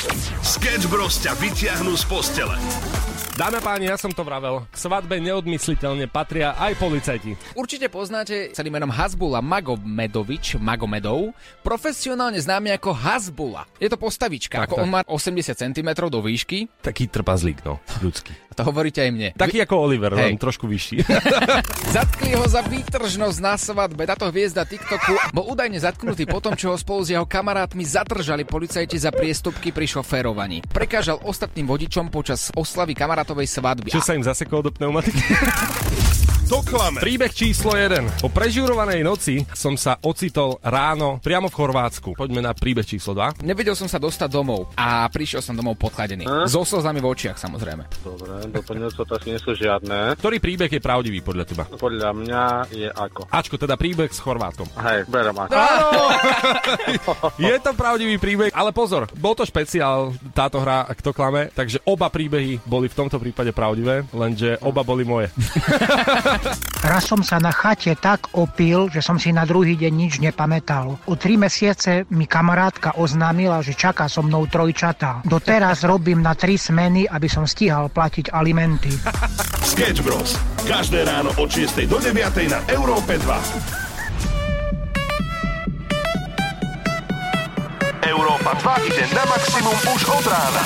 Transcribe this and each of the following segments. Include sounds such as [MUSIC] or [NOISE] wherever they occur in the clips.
Sketch Bros ťa vyťahnú z postele. Dámy a páni, ja som to vravel. K svadbe neodmysliteľne patria aj policajti. Určite poznáte celým menom Hasbula Magomedovič, Magomedov, profesionálne známy ako Hasbula. Je to postavička, Tak, ako tak. on má 80 cm do výšky. Taký trpazlík, no, ľudský. A to hovoríte aj mne. Taký ako Oliver, Hej. len trošku vyšší. [LAUGHS] [LAUGHS] Zatkli ho za výtržnosť na svadbe. Táto hviezda TikToku bol údajne zatknutý po tom, čo ho spolu s jeho kamarátmi zadržali policajti za priestupky pri šoférovaní. Prekážal ostatným vodičom počas oslavy kamarátovej svadby. Čo sa im zasekol do pneumatiky? [LAUGHS] Doklame. Príbeh číslo 1. Po prežurovanej noci som sa ocitol ráno priamo v Chorvátsku. Poďme na príbeh číslo 2. Nevedel som sa dostať domov a prišiel som domov podchladený. So slzami v očiach samozrejme. Dobre, doplňujúce otázky nie sú žiadne. Ktorý príbeh je pravdivý podľa teba? Podľa mňa je ako. Ačko, teda príbeh s Chorvátom. Hej, berem ako. [LAUGHS] Je to pravdivý príbeh, ale pozor, bol to špeciál táto hra, kto klame, takže oba príbehy boli v tomto prípade pravdivé, lenže oba boli moje. [LAUGHS] Raz som sa na chate tak opil, že som si na druhý deň nič nepamätal. O tri mesiace mi kamarátka oznámila, že čaká so mnou trojčatá. Doteraz robím na tri smeny, aby som stíhal platiť alimenty. Sketch Bros. Každé ráno od 6 do 9 na Európe 2. Európa 2 ide na maximum už od rána.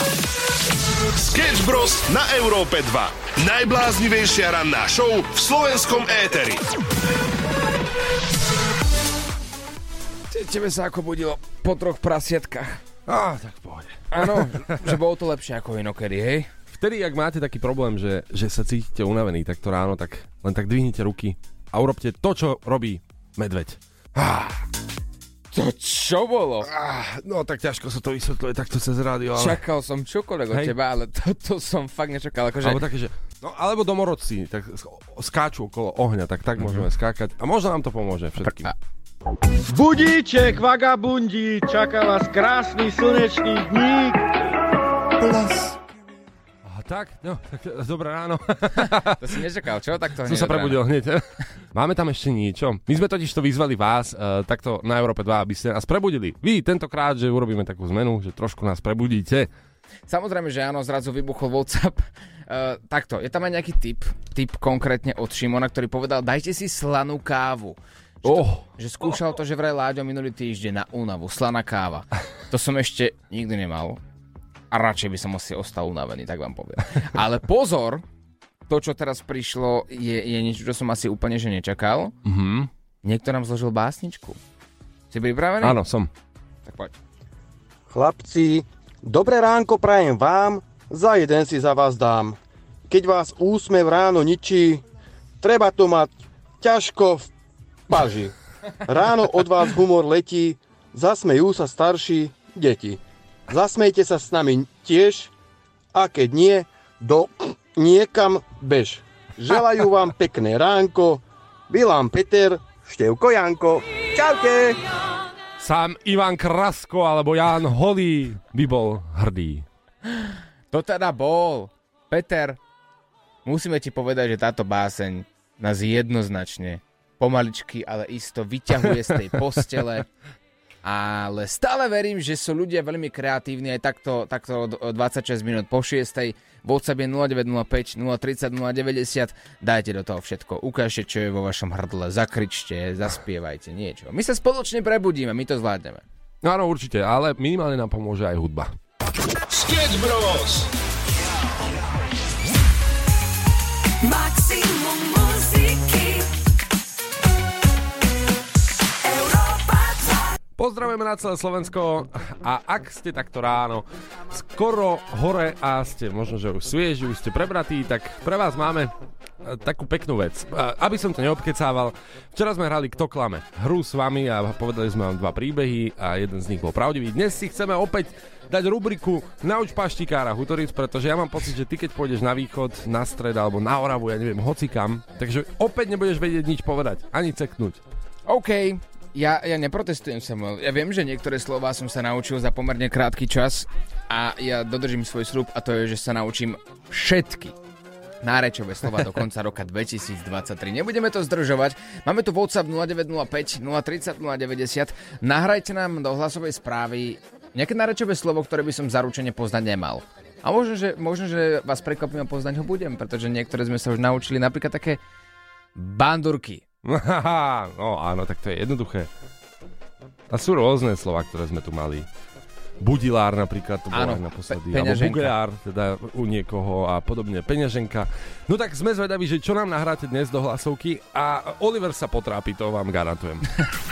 Sketch Bros. na Európe 2. Najbláznivejšia ranná show v slovenskom éteri. Tebe sa ako budilo po troch prasiatkách. Á, tak pohode. Áno, [LAUGHS] že bolo to lepšie ako inokedy, hej? Vtedy, ak máte taký problém, že, že sa cítite unavení takto ráno, tak len tak dvihnite ruky a urobte to, čo robí medveď. To čo bolo? Ah, no tak ťažko sa to vysvetľuje takto cez rádio, ale... Čakal som čokoľvek od teba, ale toto som fakt nečakal. Akože... Alebo také, že... No, alebo domorodci, tak sk- skáču okolo ohňa, tak tak môžeme skákať. A možno nám to pomôže všetkým. A- Budíček, vagabundi, čaká vás krásny slnečný dník. A tak, no, tak dobré ráno. [LAUGHS] To si nečakal, čo? Tak to Som sa prebudil hneď. [LAUGHS] Máme tam ešte niečo. My sme totiž to vyzvali vás uh, takto na Európe 2, aby ste nás prebudili. Vy tentokrát, že urobíme takú zmenu, že trošku nás prebudíte. Samozrejme, že áno, zrazu vybuchol WhatsApp. Uh, takto, je tam aj nejaký tip, tip konkrétne od Šimona, ktorý povedal, dajte si slanú kávu. Že, to, Oh, že skúšal to, že vraj Láďo minulý týždeň na únavu, slaná káva. To som ešte nikdy nemal. A radšej by som asi ostal unavený, tak vám poviem. Ale pozor, to, čo teraz prišlo, je, je niečo, čo som asi úplne že nečakal. mhm. Niekto nám zložil básničku. Si pripravený? Áno, som. Tak poď. Chlapci, dobré ránko prajem vám, za jeden si za vás dám. Keď vás úsmev ráno ničí, treba to mať ťažko v paži. Ráno od vás humor letí, zasmejú sa starší deti. Zasmejte sa s nami tiež a keď nie, do niekam bež. Želajú vám pekné ránko, Vilám Peter, Števko Janko. Čaute! Sám Ivan Krasko alebo Jan Holý by bol hrdý. To teda bol. Peter, musíme ti povedať, že táto báseň nás jednoznačne pomaličky, ale isto vyťahuje z tej postele. [LAUGHS] Ale stále verím, že sú ľudia veľmi kreatívni aj takto, takto od- od 26 minút po 6. WhatsApp je 0905 030 090. Dajte do toho všetko. Ukážte, čo je vo vašom hrdle. Zakričte, zaspievajte niečo. My sa spoločne prebudíme, my to zvládneme. No áno, určite, ale minimálne nám pomôže aj hudba. Sketch Bros. Pozdravujeme na celé Slovensko a ak ste takto ráno skoro hore a ste možno, že už svieži, už ste prebratí, tak pre vás máme e, takú peknú vec. E, Aby som to neobkecával, včera sme hrali Kto klame hru s vami a povedali sme vám dva príbehy a jeden z nich bol pravdivý. Dnes si chceme opäť dať rubriku Nauč paštikára Hutoric, pretože ja mám pocit, že ty keď pôjdeš na východ, na stred alebo na Oravu, ja neviem, hocikam, takže opäť nebudeš vedieť nič povedať, ani ceknúť. OK, ja, ja neprotestujem, Samuel. Ja viem, že niektoré slova som sa naučil za pomerne krátky čas a ja dodržím svoj slub a to je, že sa naučím všetky nárečové slova do konca roka [LAUGHS] 2023. Nebudeme to zdržovať. Máme tu WhatsApp 0905 030 090. Nahrajte nám do hlasovej správy nejaké narečové slovo, ktoré by som zaručene poznať nemal. A možno, že, možno, že vás prekvapím a poznať ho budem, pretože niektoré sme sa už naučili, napríklad také bandurky. [LAUGHS] no áno, tak to je jednoduché. A sú rôzne slova, ktoré sme tu mali. Budilár napríklad, to aj naposledy. pe- Alebo bugeár, teda u niekoho a podobne. Peňaženka. No tak sme zvedaví, že čo nám nahráte dnes do hlasovky a Oliver sa potrápi, to vám garantujem.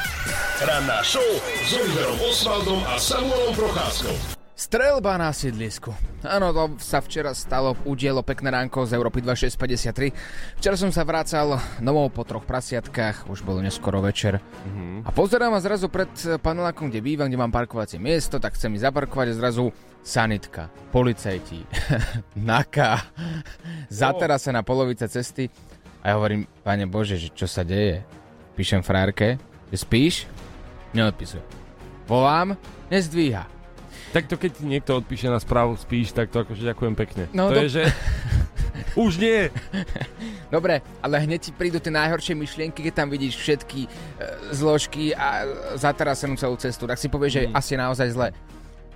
[LAUGHS] Ranná show s Oliverom Osvaldom a Samuelom Procházkou. Strelba na sídlisku. Áno, to sa včera stalo, udielo pekné ránko z Európy 2653. Včera som sa vracal domov po troch prasiatkách, už bolo neskoro večer. A pozerám a zrazu pred panelákom, kde bývam, kde mám parkovacie miesto, tak chcem ísť zaparkovať a zrazu sanitka, policajti, [LAUGHS] naka, zaterasená polovica cesty. A ja hovorím, pane Bože, že čo sa deje? Píšem frárke, že spíš? Neodpisuje. Volám, nezdvíha. Takto keď ti niekto odpíše na správu spíš, tak to akože ďakujem pekne. No, to do- je, že... [LAUGHS] Už nie. Dobre, ale hneď ti prídu tie najhoršie myšlienky, keď tam vidíš všetky e, zložky a zaterasenú celú cestu, tak si povieš, že asi je naozaj zle.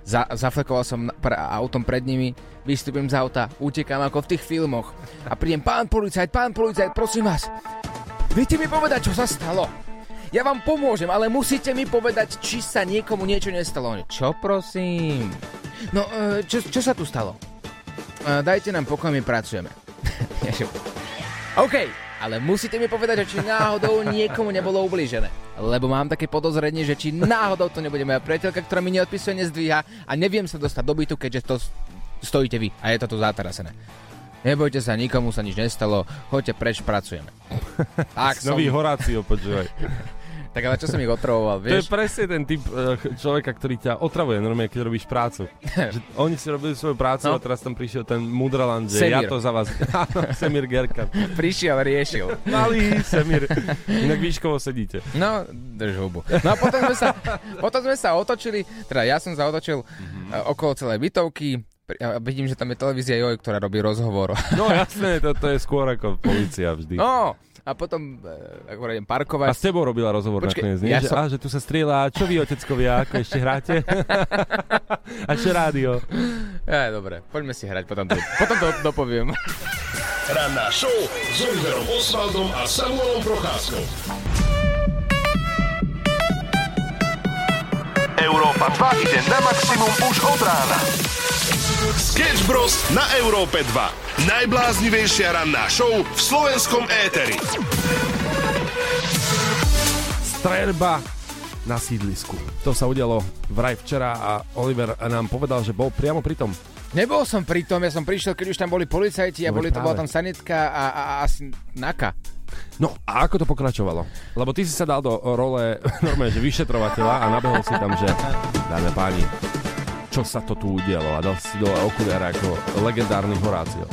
Za, zaflekoval som pr- autom pred nimi, vystúpim z auta, utekám ako v tých filmoch a prídem, pán policajt, pán policajt, prosím vás, viete mi povedať, čo sa stalo? Ja vám pomôžem, ale musíte mi povedať, či sa niekomu niečo nestalo. Čo prosím? No, e, čo, čo sa tu stalo? E, Dajte nám pokoj, my pracujeme. [LAUGHS] OK, ale musíte mi povedať, že či náhodou niekomu nebolo ublížené. Lebo mám také podozrenie, že či náhodou to nebude moja priateľka, ktorá mi neodpisuje, nezdvíha a neviem sa dostať do bytu, keďže to stojíte vy a je to tu zatarasené. Nebojte sa, nikomu sa nič nestalo, choďte preč, pracujeme. [LAUGHS] Tak som, Nový Horácio, počúvaj. [LAUGHS] tak ale čo som ich otravoval, To je vieš? presne ten typ eh, človeka, ktorý ťa otravuje normálne, keď robíš prácu. [LAUGHS] že oni si robili svoju prácu No. a teraz tam prišiel ten mudraland, že ja Semír. to za vás... [LAUGHS] Áno, Semir Gerka. Prišiel, riešil. Malý Semir. Inak výškovo sedíte. No, drž hubu. No a potom sme sa, potom sme sa otočili, teda ja som sa otočil mm-hmm. okolo celej bytovky, Pri- a vidím, že tam je televízia Joj, ktorá robí rozhovor. No jasné, to, to je skôr ako policia vždy. No, a potom, e, ako A parkovať, s tebou robila rozhovor Počkej, nakoniec, nie? ja že, som- á, že tu sa strieľa, čo vy, oteckovia, ako ešte hráte? [LAUGHS] a čo rádio? ja, dobre, poďme si hrať, potom to, potom to dopoviem. Ranná show s Oliverom Osvaldom a Samuelom Procházkou. Európa 2 ide na maximum už od rána. Sketch Bros. na Európe 2. Najbláznivejšia ranná show v slovenskom éteri. Streľba na sídlisku. To sa udialo vraj včera a Oliver nám povedal, že bol priamo pri tom. Nebol som pri tom, ja som prišiel, keď už tam boli policajti a No boli, to bola tam sanitka a, a, a asi naka. No a ako to pokračovalo? Lebo ty si sa dal do role normálne, že vyšetrovateľa a nabehol si tam, že dáme páni, čo sa to tu udialo a dal si dole okuliare ako legendárny Horácio.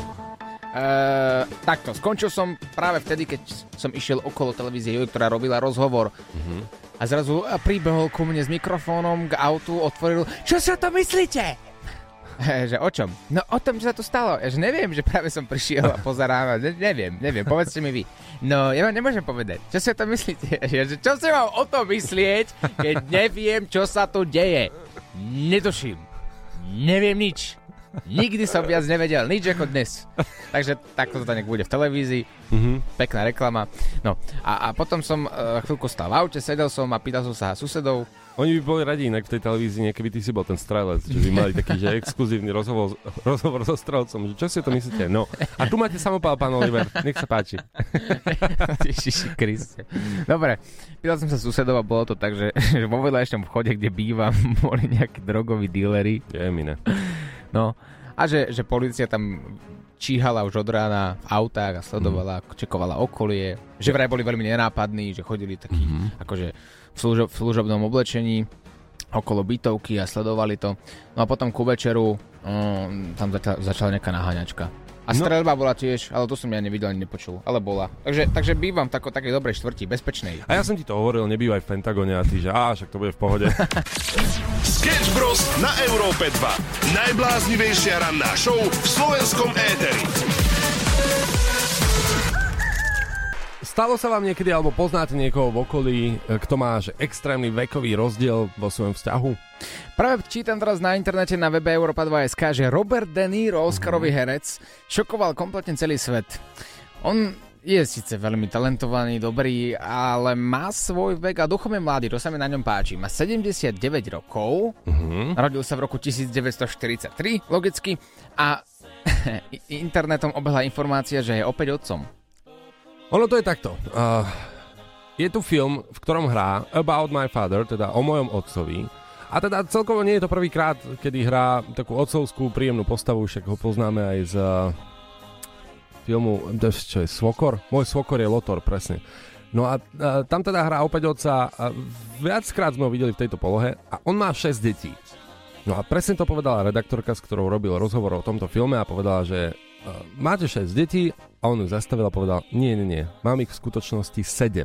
Uh, takto, skončil som práve vtedy, keď som išiel okolo televízie ktorá robila rozhovor. A zrazu pribehol ku mne s mikrofónom k autu, otvoril, čo sa to myslíte? Že o čom? No o tom, čo sa to stalo. Ja, že neviem, že práve som prišiel a pozerám. Ne, neviem, neviem, povedzte mi vy. No, ja vám nemôžem povedať. Čo si o tom myslíte? [LAUGHS] Ja, že čo si mám o tom myslieť, keď neviem, čo sa tu deje? Netuším. Neviem nič. Nikdy som viac nevedel, nič ako dnes. Takže takto to nech bude v televízii. Mhm. Pekná reklama. No a, a potom som uh, chvíľku stal v aute, sedel som a pýtal som sa susedov. Oni by boli radi inak v tej televízii, keby ty si bol ten strelec, že by mali taký, že exkluzívny rozhovor, rozhovor so strelcom, že čo si to myslíte? No, a tu máte samopál, pán Oliver, nech sa páči. [LAUGHS] Ježiši Kriste. Dobre, pýtal som sa susedov a bolo to tak, že, že vo vedľajšom vchode, kde bývam, [LAUGHS] boli nejakí drogoví díleri. Je mi ne. No a že, že policia tam číhala už od rána v autách a sledovala, mm. čekovala okolie. Že vraj boli veľmi nenápadní, že chodili takí mm-hmm. akože v, služo, v služobnom oblečení okolo bytovky a sledovali to. No a potom ku večeru um, tam začala, začala nejaká naháňačka. A No. streľba bola tiež, ale to som ja nevidel ani nepočul, ale bola. Takže, takže bývam v tako, takej dobrej štvrti, bezpečnej. A ja som ti to hovoril, nebývaj v Pentagone a ty, že á, však to bude v pohode. [LAUGHS] Sketch Bros. na Európe 2. Najbláznivejšia ranná show v slovenskom éteri. Stalo sa vám niekedy, alebo poznáte niekoho v okolí, e, kto má že extrémny vekový rozdiel vo svojom vzťahu? Práve čítam teraz na internete na webe Europa 2.sk, že Robert De Niro, Oscarový herec, šokoval kompletne celý svet. On je síce veľmi talentovaný, dobrý, ale má svoj vek a duchom je mladý, to sa mi na ňom páči. Má 79 rokov, Mhm. narodil sa v roku 1943, logicky, a [LAUGHS] internetom obehla informácia, že je opäť otcom. Ono to je takto. Uh, je tu film, v ktorom hrá About My Father, teda o mojom otcovi. A teda celkovo nie je to prvýkrát, kedy hrá takú otcovskú príjemnú postavu, však ho poznáme aj z uh, filmu, je- čo je, Svokor? Môj Svokor je Lotor, presne. No a, a tam teda hrá opäť otca a viackrát sme ho videli v tejto polohe a on má 6 detí. No a presne to povedala redaktorka, s ktorou robil rozhovor o tomto filme a povedala, že máte 6 detí a on ju zastavil a povedal, nie, nie, nie, mám ich v skutočnosti 7.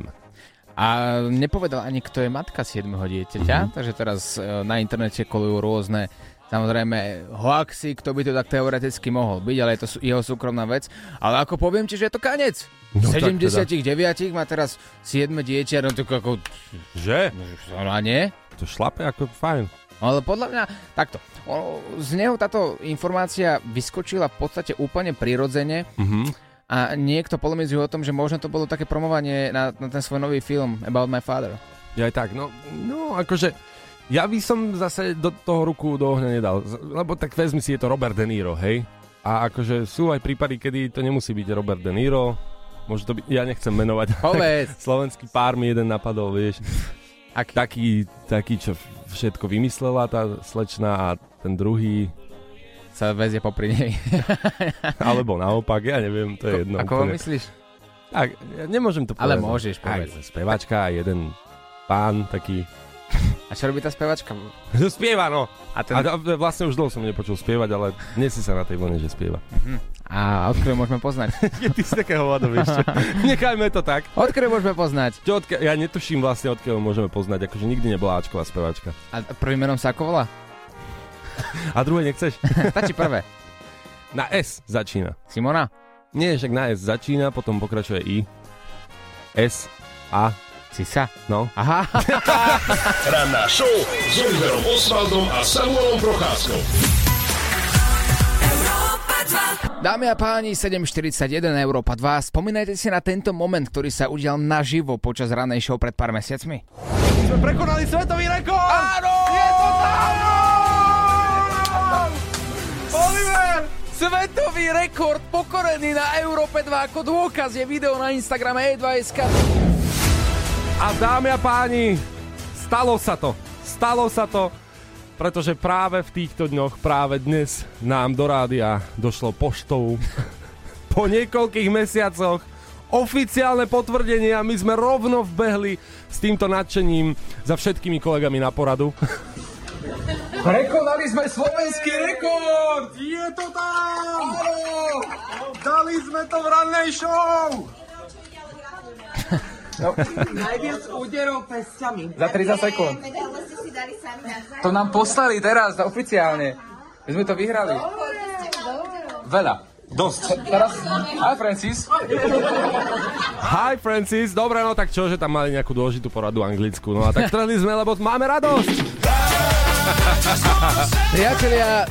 A nepovedal ani, kto je matka 7. dieťaťa, mm-hmm. takže teraz e, na internete kolujú rôzne samozrejme hoaxy, kto by to tak teoreticky mohol byť, ale je to jeho súkromná vec. Ale ako poviem ti, že je to kanec. No No, tak 79 má teraz 7 dieťa, no to ako... Že? No a nie? To šlape ako fajn. Ale podľa mňa, takto, z neho táto informácia vyskočila v podstate úplne prirodzene Mhm. A niekto polemizuje o tom, že možno to bolo také promovanie na, na ten svoj nový film About My Father. Ja aj tak, no, no akože ja by som zase do toho ruku do ohňa nedal, lebo tak vezmi si, je to Robert De Niro, hej? A akože sú aj prípady, kedy to nemusí byť Robert De Niro, môže to byť, ja nechcem menovať, [LAUGHS] slovenský pár mi jeden napadol, vieš, Aký? taký, taký, čo všetko vymyslela tá slečna a ten druhý, Sa vezie popri nej. [LAUGHS] alebo naopak, ja neviem, to je jedno. Ako úplne. myslíš? Tak, ja nemôžem to Ale povedať. môžeš Aj, povedať. spevačka a jeden pán taký, A čo robí tá spevačka? [LAUGHS] spieva no. A, ten... A vlastne už dlho som nepočul spievať, ale dnes si sa na tej vlne, že spieva. a odkedy môžeme poznať? [LAUGHS] Ty z takého hovado, vieš čo? Nechajme to tak. Odkedy môžeme poznať? Čo, odkiaľ, ja netuším vlastne, odkiaľ môžeme poznať, akože nikdy nebola Ačková spevačka. A prvým menom sa ako volá? [LAUGHS] A druhé nechceš? [LAUGHS] Stačí prvé. Na S začína. Simona? Nie, však na S začína, potom pokračuje I. S, A, Cisa? no. Aha. [LAUGHS] Ranná show s Oliverom Osvaldom a Samuelom Procházkou. Európa 2. Dámy a páni, 7.41 Európa 2. Spomínajte si na tento moment, ktorý sa udial naživo počas ranej show pred pár mesiacmi. Sme prekonali svetový rekord! Áno! Je to tam! Oliver! Svetový rekord pokorený na Európe 2 ako dôkaz je video na Instagrame E2SK. A dámy a páni, stalo sa to. Stalo sa to, pretože práve v týchto dňoch, práve dnes nám do rádia došlo poštou [LAUGHS] po niekoľkých mesiacoch oficiálne potvrdenie a my sme rovno vbehli s týmto nadšením za všetkými kolegami na poradu. [LAUGHS] Prekonali sme slovenský rekord! Je to tam! Áno! Dali sme to v rannej show! Najviac úderov pestiami. Za 30 sekúnd. To nám poslali teraz oficiálne. My sme to vyhrali. Veľa. Dosť. Teraz, hi Francis. Hi Francis, dobre no tak čo, že tam mali nejakú dôležitú poradu anglickú. No a tak trhli sme, lebo máme radosť. Priatelia,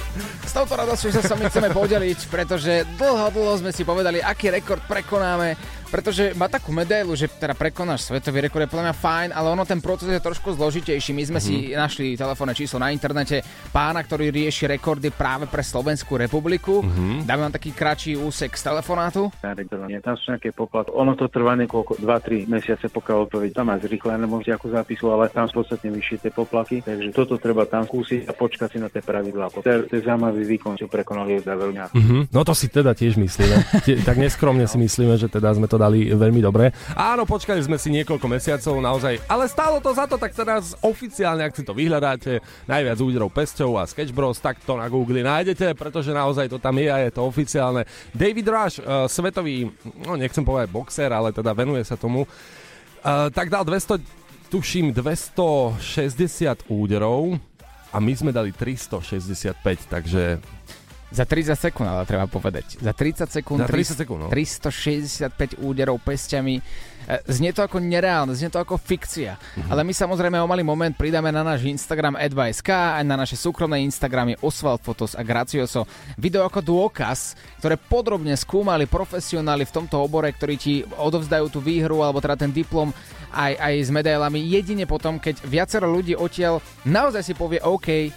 s touto radosťou sa s chceme podeliť, pretože dlho, dlho sme si povedali, aký rekord prekonáme, pretože má takú medailu, že teda prekonáš svetový rekord, je podľa mňa fajn, ale ono ten proces je trošku zložitejší. My sme si našli telefónne číslo na internete pána, ktorý rieši rekordy práve pre Slovenskú republiku. Dáme vám taký kratší úsek z telefonátu. Tam sú nejaké poplatky. Ono to trvá niekoľko, 2-3 mesiace, pokiaľ odpoveď tam má zrýchlené ako zápisu, ale tam sú podstatne vyššie tie poplatky. Takže toto treba tam skúsiť a počkať si na tie pravidlá. To je, zaujímavý výkon, čo prekonali za veľmi. Mhm. No to si teda tiež myslíme. Tak neskromne si myslíme, že teda sme to dali veľmi dobre. Áno, počkali sme si niekoľko mesiacov naozaj, ale stálo to za to, tak teraz oficiálne, ak si to vyhľadáte, najviac úderov pesťov a Sketch Bros, tak to na Google nájdete, pretože naozaj to tam je a je to oficiálne. David Rush, uh, svetový, no nechcem povedať boxer, ale teda venuje sa tomu, uh, tak dal 200, tuším 260 úderov a my sme dali 365, takže Za 30 sekúnd, ale treba povedať. Za 30 sekúnd, Za 30 sekúnd, no. 365 úderov pestiami. E, Znie to ako nereálne, znie to ako fikcia. Mhm. Ale my samozrejme o malý moment pridáme na náš Instagram advice.sk aj na naše súkromné Instagramy Oswald Fotos a Gracioso video ako dôkaz, ktoré podrobne skúmali profesionáli v tomto obore, ktorí ti odovzdajú tú výhru alebo teda ten diplom aj, aj s medailami jedine potom, keď viacero ľudí odtiaľ naozaj si povie OK,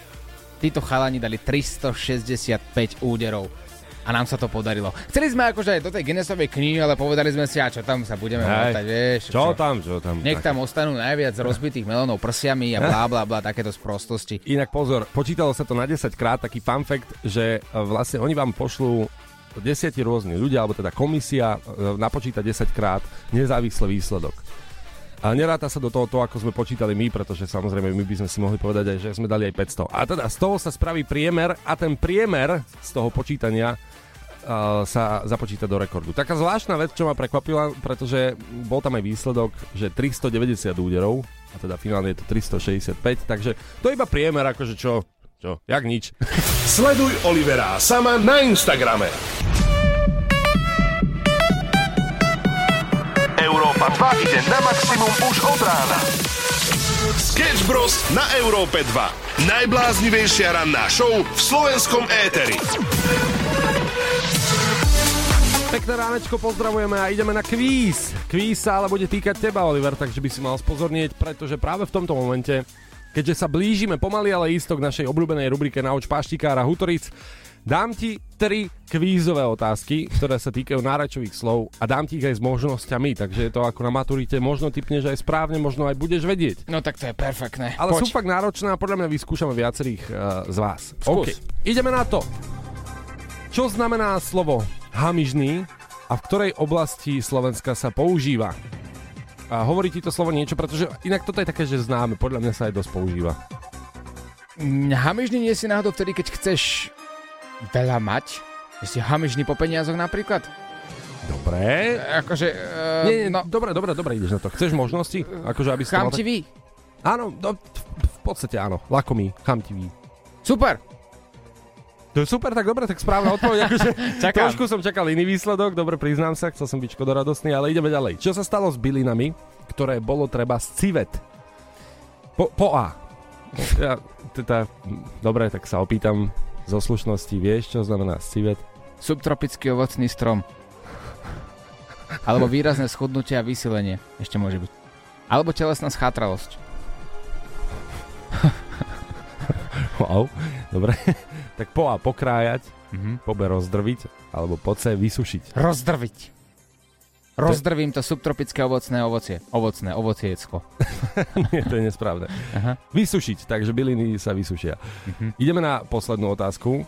títo chalani dali 365 úderov. A nám sa to podarilo. Chceli sme akože aj do tej Guinnessovej knihy, ale povedali sme si, a čo tam sa budeme motať, vieš. Čo tam, čo tam? Nech tam ostanú najviac rozbitých melónov prsiami a blá blá blá, takéto sprostosti. Inak pozor, počítalo sa to na 10 krát, taký fun fact, že e, vlastne oni vám pošlú desiatí rôzni ľudia, alebo teda komisia e, napočíta 10 krát nezávislý výsledok. A neráta sa do toho to, ako sme počítali my, pretože samozrejme my by sme si mohli povedať aj, že sme dali aj 500. A teda z toho sa spraví priemer a ten priemer z toho počítania sa započíta do rekordu. Taká zvláštna vec, čo ma prekvapila, pretože bol tam aj výsledok, že 390 úderov, a teda finálne je to 365, takže to je iba priemer, akože čo, čo, jak nič. Sleduj Olivera sama na Instagrame. Európa 2 ide na maximum už od rána. Sketch Bros. na Európe 2. Najbláznivejšia ranná show v slovenskom éteri. Pekné ránečko, pozdravujeme a ideme na kvíz. Kvíz sa ale bude týkať teba, Oliver, takže by si mal spozornieť, pretože práve v tomto momente, keďže sa blížime pomaly, ale isto k našej obľúbenej rubrike Nauč paštikára Hutoric, dám ti tri kvízové otázky, ktoré sa týkajú náračových slov a dám ti ich aj s možnosťami, takže je to ako na maturite, možno typneš aj správne, možno aj budeš vedieť. No tak to je perfektné. Ale Poď. sú fakt náročné a podľa mňa vyskúšame viacerých uh, z vás. Skús. OK, ideme na to. Čo znamená slovo hamižný a v ktorej oblasti Slovenska sa používa? A hovorí ti to slovo niečo, pretože inak toto je také, že známe, podľa mňa sa aj dosť používa. Mm, Hamižný nie si náhodou vtedy, keď chceš veľa mať? Že si hamižný po peniazoch napríklad? Dobre. Akože... Uh, Nie, nie, no, dobre, dobre, dobre, ideš na to. Chceš možnosti? Akože, aby si mal tak... chamtivý? Áno, no, v podstate áno. Lakomý, chamtivý. Super! To je super, tak dobre, tak správna odpoveď. [LAUGHS] Akože, trošku som čakal iný výsledok, dobre, priznám sa, chcel som byť škodoradosný, ale ideme ďalej. Čo sa stalo s bylinami, ktoré bolo treba civet? Po, po A. Ja, teda, dobre, tak sa opýtam zo slušnosti, vieš, čo znamená civet? Subtropický ovocný strom. Alebo výrazné schudnutie a vysilenie. Ešte môže byť. Alebo telesná schátralosť. Wow, dobre. tak po A pokrájať, Mhm. po B rozdrviť, alebo po C vysušiť. Rozdrviť. Rozdrvím to subtropické ovocné ovocie. Ovocné, ovociecko. [LAUGHS] Nie, to je nesprávne. Aha. Vysušiť, takže byliny sa vysušia. Mhm. Ideme na poslednú otázku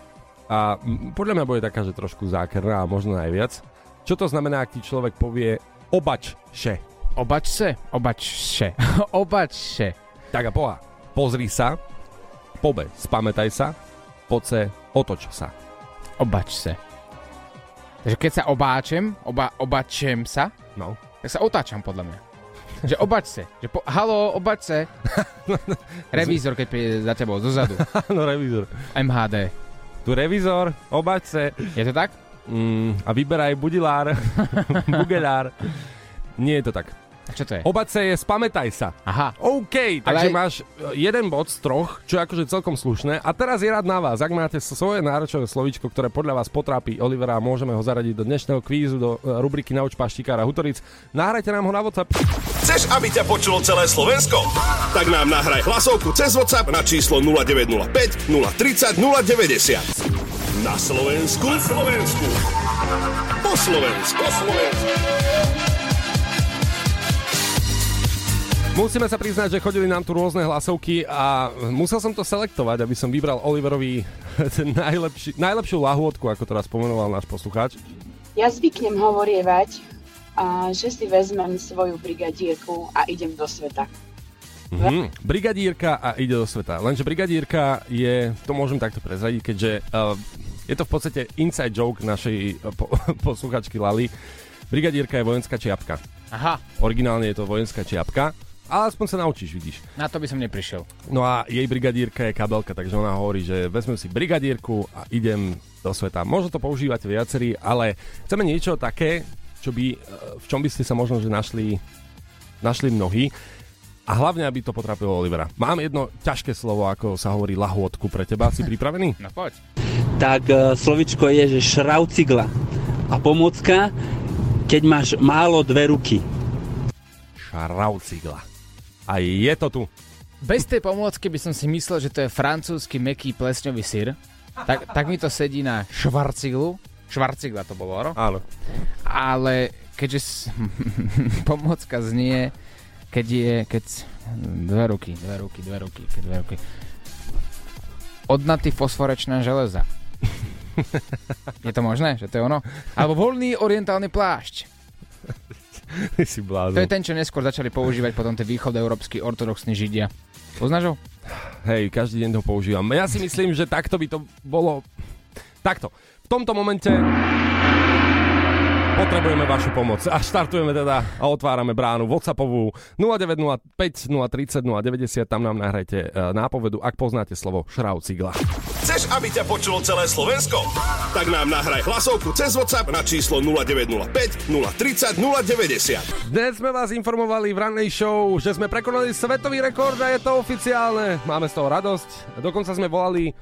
a podľa mňa bude taká, že trošku zákerná a možno najviac. Čo to znamená, ak ti človek povie obač še? [LAUGHS] Obačse? Obačše. Obačše. Tak a po A. Pozri sa. Po B. Spamätaj sa. Po C. Otoč sa. Obačse. Takže keď sa obáčem, oba, obačem sa, No. tak sa otáčam podľa mňa. Že obačse. Že po, halo, obačse. [LAUGHS] Revízor, keď príde za tebou, zozadu. [LAUGHS] Áno, revizor. MHD. Tu revizor, obač se. Je to tak? Mm, a vyberaj budilár, [LAUGHS] bugelár. Nie je to tak. A čo to je? Obace je spamätaj sa. Aha. OK, takže aj- máš e, jeden bod z troch, čo je akože celkom slušné. A teraz je rád na vás. Ak máte svoje náročové slovíčko, ktoré podľa vás potrápi Olivera, môžeme ho zaradiť do dnešného kvízu, do e, rubriky Nauč paštikára Hutoric. Nahrajte nám ho na WhatsApp. Chceš, aby ťa počulo celé Slovensko? Tak nám nahraj hlasovku cez WhatsApp na číslo 0905 030 090. Na Slovensku? Na Slovensku. Po Slovensku. Po Slovensku. Musíme sa priznať, že chodili nám tu rôzne hlasovky a musel som to selektovať, aby som vybral Oliverovi [LAUGHS] najlepší, najlepšiu lahôdku, ako to raz pomenoval náš poslucháč. Ja zvyknem hovorievať, a že si vezmem svoju brigadírku a idem do sveta. Mhm. Brigadírka a ide do sveta. Lenže brigadírka je, to môžem takto prezradiť, keďže uh, je to v podstate inside joke našej uh, po, [LAUGHS] posluchačky Lali. Brigadírka je vojenská čiapka. Aha, Originálne je to vojenská čiapka, ale aspoň sa naučíš, vidíš. na to by som neprišiel. No a jej brigadírka je kabelka, takže ona hovorí, že vezmem si brigadírku a idem do sveta. Možno to používate viacerí, ale chceme niečo také, čo by, e, v čom by ste sa možno že našli, našli mnohí. A hlavne, aby to potrapilo Olivera. Mám jedno ťažké slovo, ako sa hovorí lahôdku pre teba. Si pripravený? [LAUGHS] No poď. tak e, slovičko je, že šraucigla. A pomocka, keď máš málo dve ruky. Šraucigla. A je to tu. Bez tej pomôcky by som si myslel, že to je francúzsky meký plesňový syr. Tak, tak mi to sedí na švarciglu. Švarcigla to bolo, no? Áno. Ale keďže s... [LAUGHS] pomôcka znie, keď je, keď... Dve ruky, dve ruky, dve ruky, keď dve ruky. Odnatý fosforečná železa. [LAUGHS] Je to možné, že to je ono? Alebo voľný orientálny plášť. Ty si blázon. To je ten, čo neskôr začali používať potom tie východoeurópsky ortodoxní židia. Poznáš ho? Hej, každý deň to používam. Ja si myslím, že takto by to bolo... Takto. V tomto momente potrebujeme vašu pomoc. A štartujeme teda a otvárame bránu WhatsAppovú 0905 030 090. Tam nám nahrajte e, nápovedu, ak poznáte slovo šraucigla. Chceš, aby ťa počulo celé Slovensko? Tak nám nahraj hlasovku cez WhatsApp na číslo 0905 030 090. Dnes sme vás informovali v rannej show, že sme prekonali svetový rekord a je to oficiálne. Máme z toho radosť. Dokonca sme volali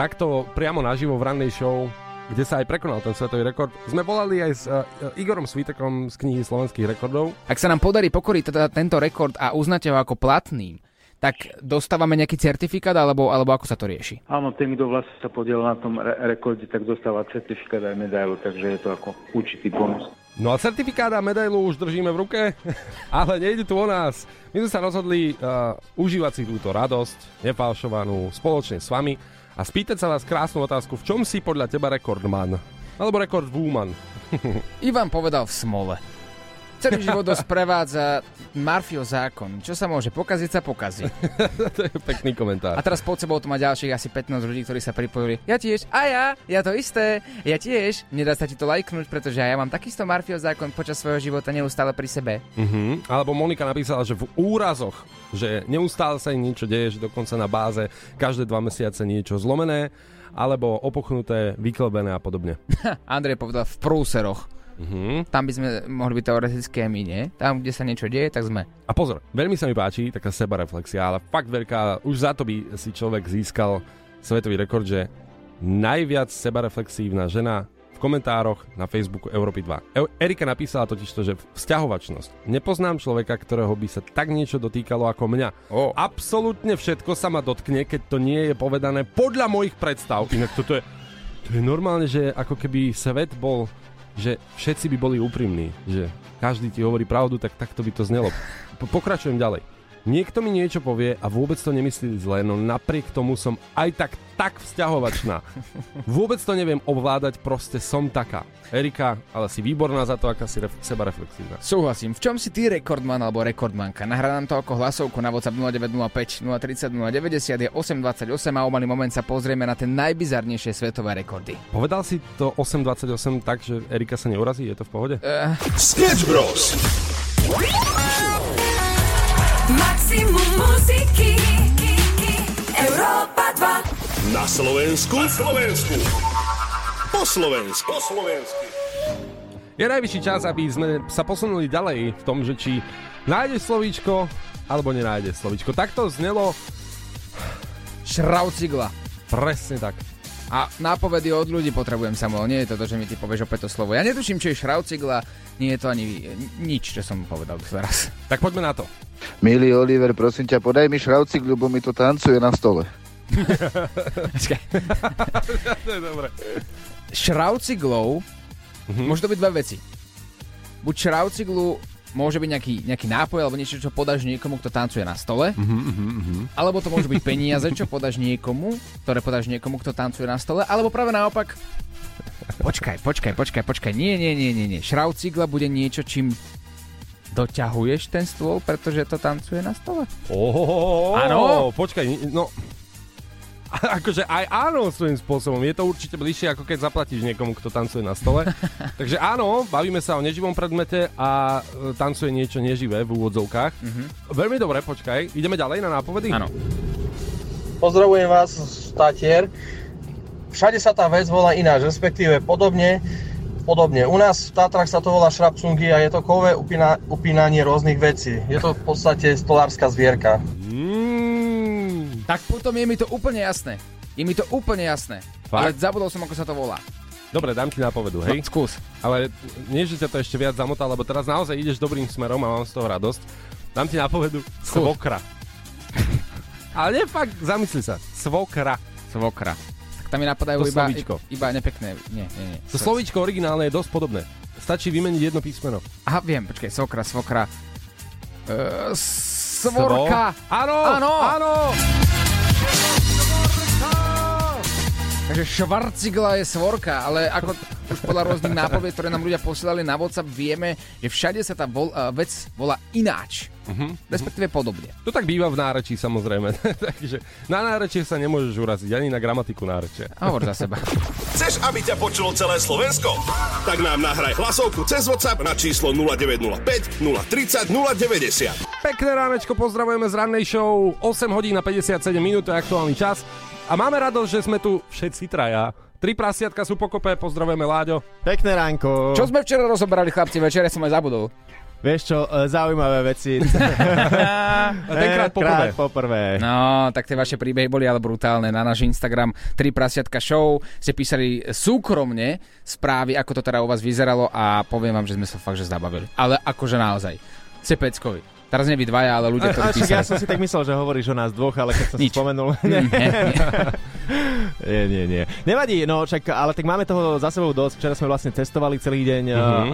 takto priamo naživo v rannej show kde sa aj prekonal ten svetový rekord. Sme volali aj s uh, Igorom Svítekom z knihy slovenských rekordov. Ak sa nám podarí pokoriť teda tento rekord a uznáte ho ako platný, tak dostávame nejaký certifikát, alebo, alebo ako sa to rieši? Áno, ten, kto vlastne sa podiel na tom re- rekorde, tak dostáva certifikát aj medailu, takže je to ako určitý bonus. No a certifikát a medailu už držíme v ruke, [LAUGHS] ale nejde tu o nás. My sme sa rozhodli uh, užívať si túto radosť, nefalšovanú, spoločne s vami a spýtať sa vás krásnu otázku, v čom si podľa teba rekordman? Alebo rekordwoman? [LAUGHS] Ivan povedal v smole. Celý život ho sprevádza Marfio zákon. Čo sa môže pokaziť, sa pokazí. [LAUGHS] to je pekný komentár. A teraz pod sebou tu má ďalších asi 15 ľudí, ktorí sa pripojili. Ja tiež, a ja, ja to isté, ja tiež. Nedá sa ti to lajknúť, pretože ja mám takisto Marfio zákon počas svojho života neustále pri sebe. Uh-huh. Alebo Monika napísala, že v úrazoch, že neustále sa im niečo deje, že dokonca na báze každé dva mesiace niečo zlomené, alebo opuchnuté, vyklebené a podobne. [LAUGHS] Andrej povedal v prúseroch. Uh-huh. Tam by sme mohli byť teoreticky aj my, nie? Tam, kde sa niečo deje, tak sme. A pozor, veľmi sa mi páči taká sebareflexia, ale fakt veľká, už za to by si človek získal svetový rekord, že najviac sebareflexívna žena v komentároch na Facebooku Európy 2. E- Erika napísala totiž to, že vzťahovačnosť. Nepoznám človeka, ktorého by sa tak niečo dotýkalo ako mňa. Oh. Absolútne všetko sa ma dotkne, keď to nie je povedané podľa mojich predstav. Inak toto je, to je normálne, že ako keby svet bol že všetci by boli úprimní, že každý ti hovorí pravdu, tak takto by to znelo. Po- pokračujem ďalej. Niekto mi niečo povie a vôbec to nemyslí zle, no napriek tomu som aj tak tak vzťahovačná. Vôbec to neviem ovládať, proste som taká. Erika, ale si výborná za to, aká si ref- seba reflexívna. Súhlasím. V čom si ty rekordman alebo rekordmanka? Nahrá nám to ako hlasovku na WhatsApp 0905 030 090 je 828 a o malý moment sa pozrieme na tie najbizarnejšie svetové rekordy. Povedal si to 8.28 tak, že Erika sa neurazí? Je to v pohode? Uh, Sketch Bros. Európa 2 Na Slovensku. Na Slovensku. Po Slovensku. Po Slovensku. Je najvyšší čas, aby sme sa posunuli ďalej v tom, že či nájdeš slovíčko, alebo nenájdeš slovíčko. Takto znelo šraucigla. presne tak. A nápovedy od ľudí potrebujem, Samuel. Nie je to to, že mi ty povieš opäť to slovo. Ja netuším, čo je šraucigla. Nie je to ani nič, čo som povedal teraz. Tak poďme na to. Milý Oliver, prosím ťa, podaj mi šraucik, lebo mi to tancuje na stole. [LAUGHS] to je dobré. Šrauciglou Mhm. môže to byť dve veci. Buď šrauciglu môže byť nejaký, nejaký nápoj alebo niečo, čo podáš niekomu, kto tancuje na stole. Mhm, Alebo to môžu byť peniaze, čo podáš niekomu, ktoré podáš niekomu, kto tancuje na stole. Alebo práve naopak. Počkaj, počkaj, počkaj, počkaj. Nie, nie, nie, nie, nie. Šraucigla bude niečo, čím doťahuješ ten stôl, pretože to tancuje na stole. Áno. Počkaj, no... [LAUGHS] Akože aj áno svojím spôsobom. Je to určite bližšie, ako keď zaplatíš niekomu, kto tancuje na stole. [LAUGHS] Takže áno, bavíme sa o neživom predmete a e, tancuje niečo neživé v úvodzovkách. Mhm. Veľmi dobre, počkaj. Ideme ďalej na nápovedy? Áno. Pozdravujem vás z Tatier. všade sa tá vec volá ináč, respektíve podobne. Podobne. U nás v Tatrach sa to volá šrapcungy a je to kové upína, upínanie rôznych vecí. Je to v podstate stolárska zvierka. Mm. Tak potom je mi to úplne jasné. Je mi to úplne jasné. Fakt? Ale zabudol som, ako sa to volá. Dobre, dám ti nápovedu, hej? No, skús. Ale nie, že ťa to ešte viac zamotal, lebo teraz naozaj ideš dobrým smerom a mám z toho radosť. Dám ti nápovedu svokra. [LAUGHS] Ale nie, fakt, zamysli sa. Svokra. Svokra. Tak tam mi napadajú To iba, slovíčko. iba nepekné. Nie, nie, nie. To slovíčko originálne je dosť podobné. Stačí vymeniť jedno písmeno. Aha, viem, počkaj, svokra, svokra. Uh, svorka. Áno, Áno. áno. Takže švarcigla je svorka, ale ako už podľa rôznych nápovied, ktoré nám ľudia posielali na WhatsApp, vieme, že všade sa tá vol, uh, vec volá ináč. Uh-huh. Respektíve podobne. To tak býva v nárečí samozrejme. [LAUGHS] Takže na nárečie sa nemôžeš uraziť, ani na gramatiku nárečia. Hovor za seba. [LAUGHS] Chceš, aby ťa počulo celé Slovensko? Tak nám nahraj hlasovku cez WhatsApp na číslo 0905 030 090. Pekné ránečko, pozdravujeme z rannej show. 8 hodín a 57 minút, to je aktuálny čas. A máme radosť, že sme tu všetci traja. Tri prasiatka sú pokope, pozdravujeme Láďo. Pekné ránko. Čo sme včera rozoberali, chlapci, večer som aj zabudol. Vieš čo, e, zaujímavé veci. [LAUGHS] tenkrát poprvé. Krát poprvé. No, tak tie vaše príbehy boli ale brutálne. Na náš Instagram 3 prasiatka show ste písali súkromne správy, ako to teda u vás vyzeralo a poviem vám, že sme sa fakt že zabavili. Ale akože naozaj. Ste peckovi. Teraz nie vy dvaja, ale ľudia, ktorí písali. ja som si tak myslel, že hovoríš o nás dvoch, ale keď som Nič. si spomenul... Mm, nie, [LAUGHS] nie. nie, nie. Nevadí, no však, ale tak máme toho za sebou dosť. Včera sme vlastne cestovali celý deň,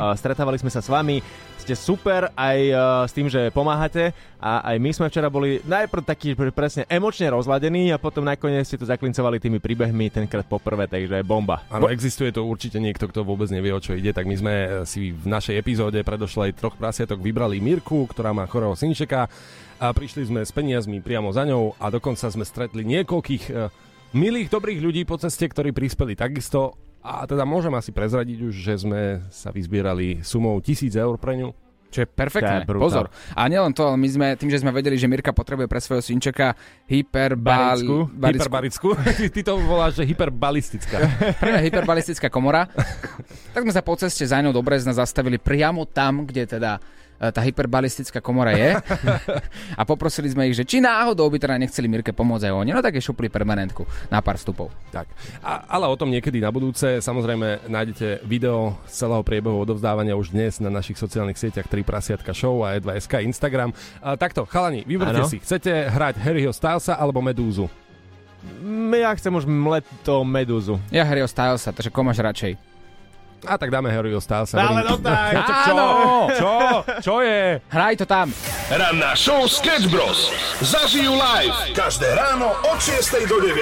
a stretávali sme sa s vami. Ste super aj uh, s tým, že pomáhate a aj my sme včera boli najprv takí pre- presne emočne rozladení a potom nakoniec ste tu zaklincovali tými príbehmi tenkrát poprvé, takže bomba. Áno, existuje to určite niekto, kto vôbec nevie, o čo ide, tak my sme eh, si v našej epizóde predošlej troch prasiatok vybrali Mirku, ktorá má chorého synčeka a prišli sme s peniazmi priamo za ňou a dokonca sme stretli niekoľkých eh, milých, dobrých ľudí po ceste, ktorí prispeli takisto a teda môžem asi prezradiť už, že sme sa vyzbierali sumou 1000 eur pre ňu. Čo je perfektné. Je brutál. Pozor. A nielen to, ale my sme, tým, že sme vedeli, že Mirka potrebuje pre svojho synčeka hyperbali... Barickú. barickú- Hyperbarickú. [LAUGHS] Ty, to voláš, že hyperbalistická. Pre hyperbalistická komora. tak sme sa po ceste za ňou do Brezna zastavili priamo tam, kde teda tá hyperbalistická komora je. [LAUGHS] a poprosili sme ich, že či náhodou by teda nechceli Mirke pomôcť aj oni. No tak je šupli permanentku na pár vstupov. Tak. A, ale o tom niekedy na budúce. Samozrejme nájdete video z celého priebehu odovzdávania už dnes na našich sociálnych sieťach 3 prasiatka show a E2SK Instagram. A, takto, chalani, vyberte si. Chcete hrať Harryho Stylesa alebo Medúzu? Mm, Ja chcem už mleto medúzu. Ja Harryho Stylesa, takže koho máš radšej? A tak dáme Harryho Stylesa. Ale no tak. Čo? Čo? Čo je? Hraj to tam. Ranná show Sketch Bros. Zažijú live každé ráno od 6 do 9.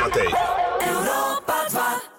Európa 2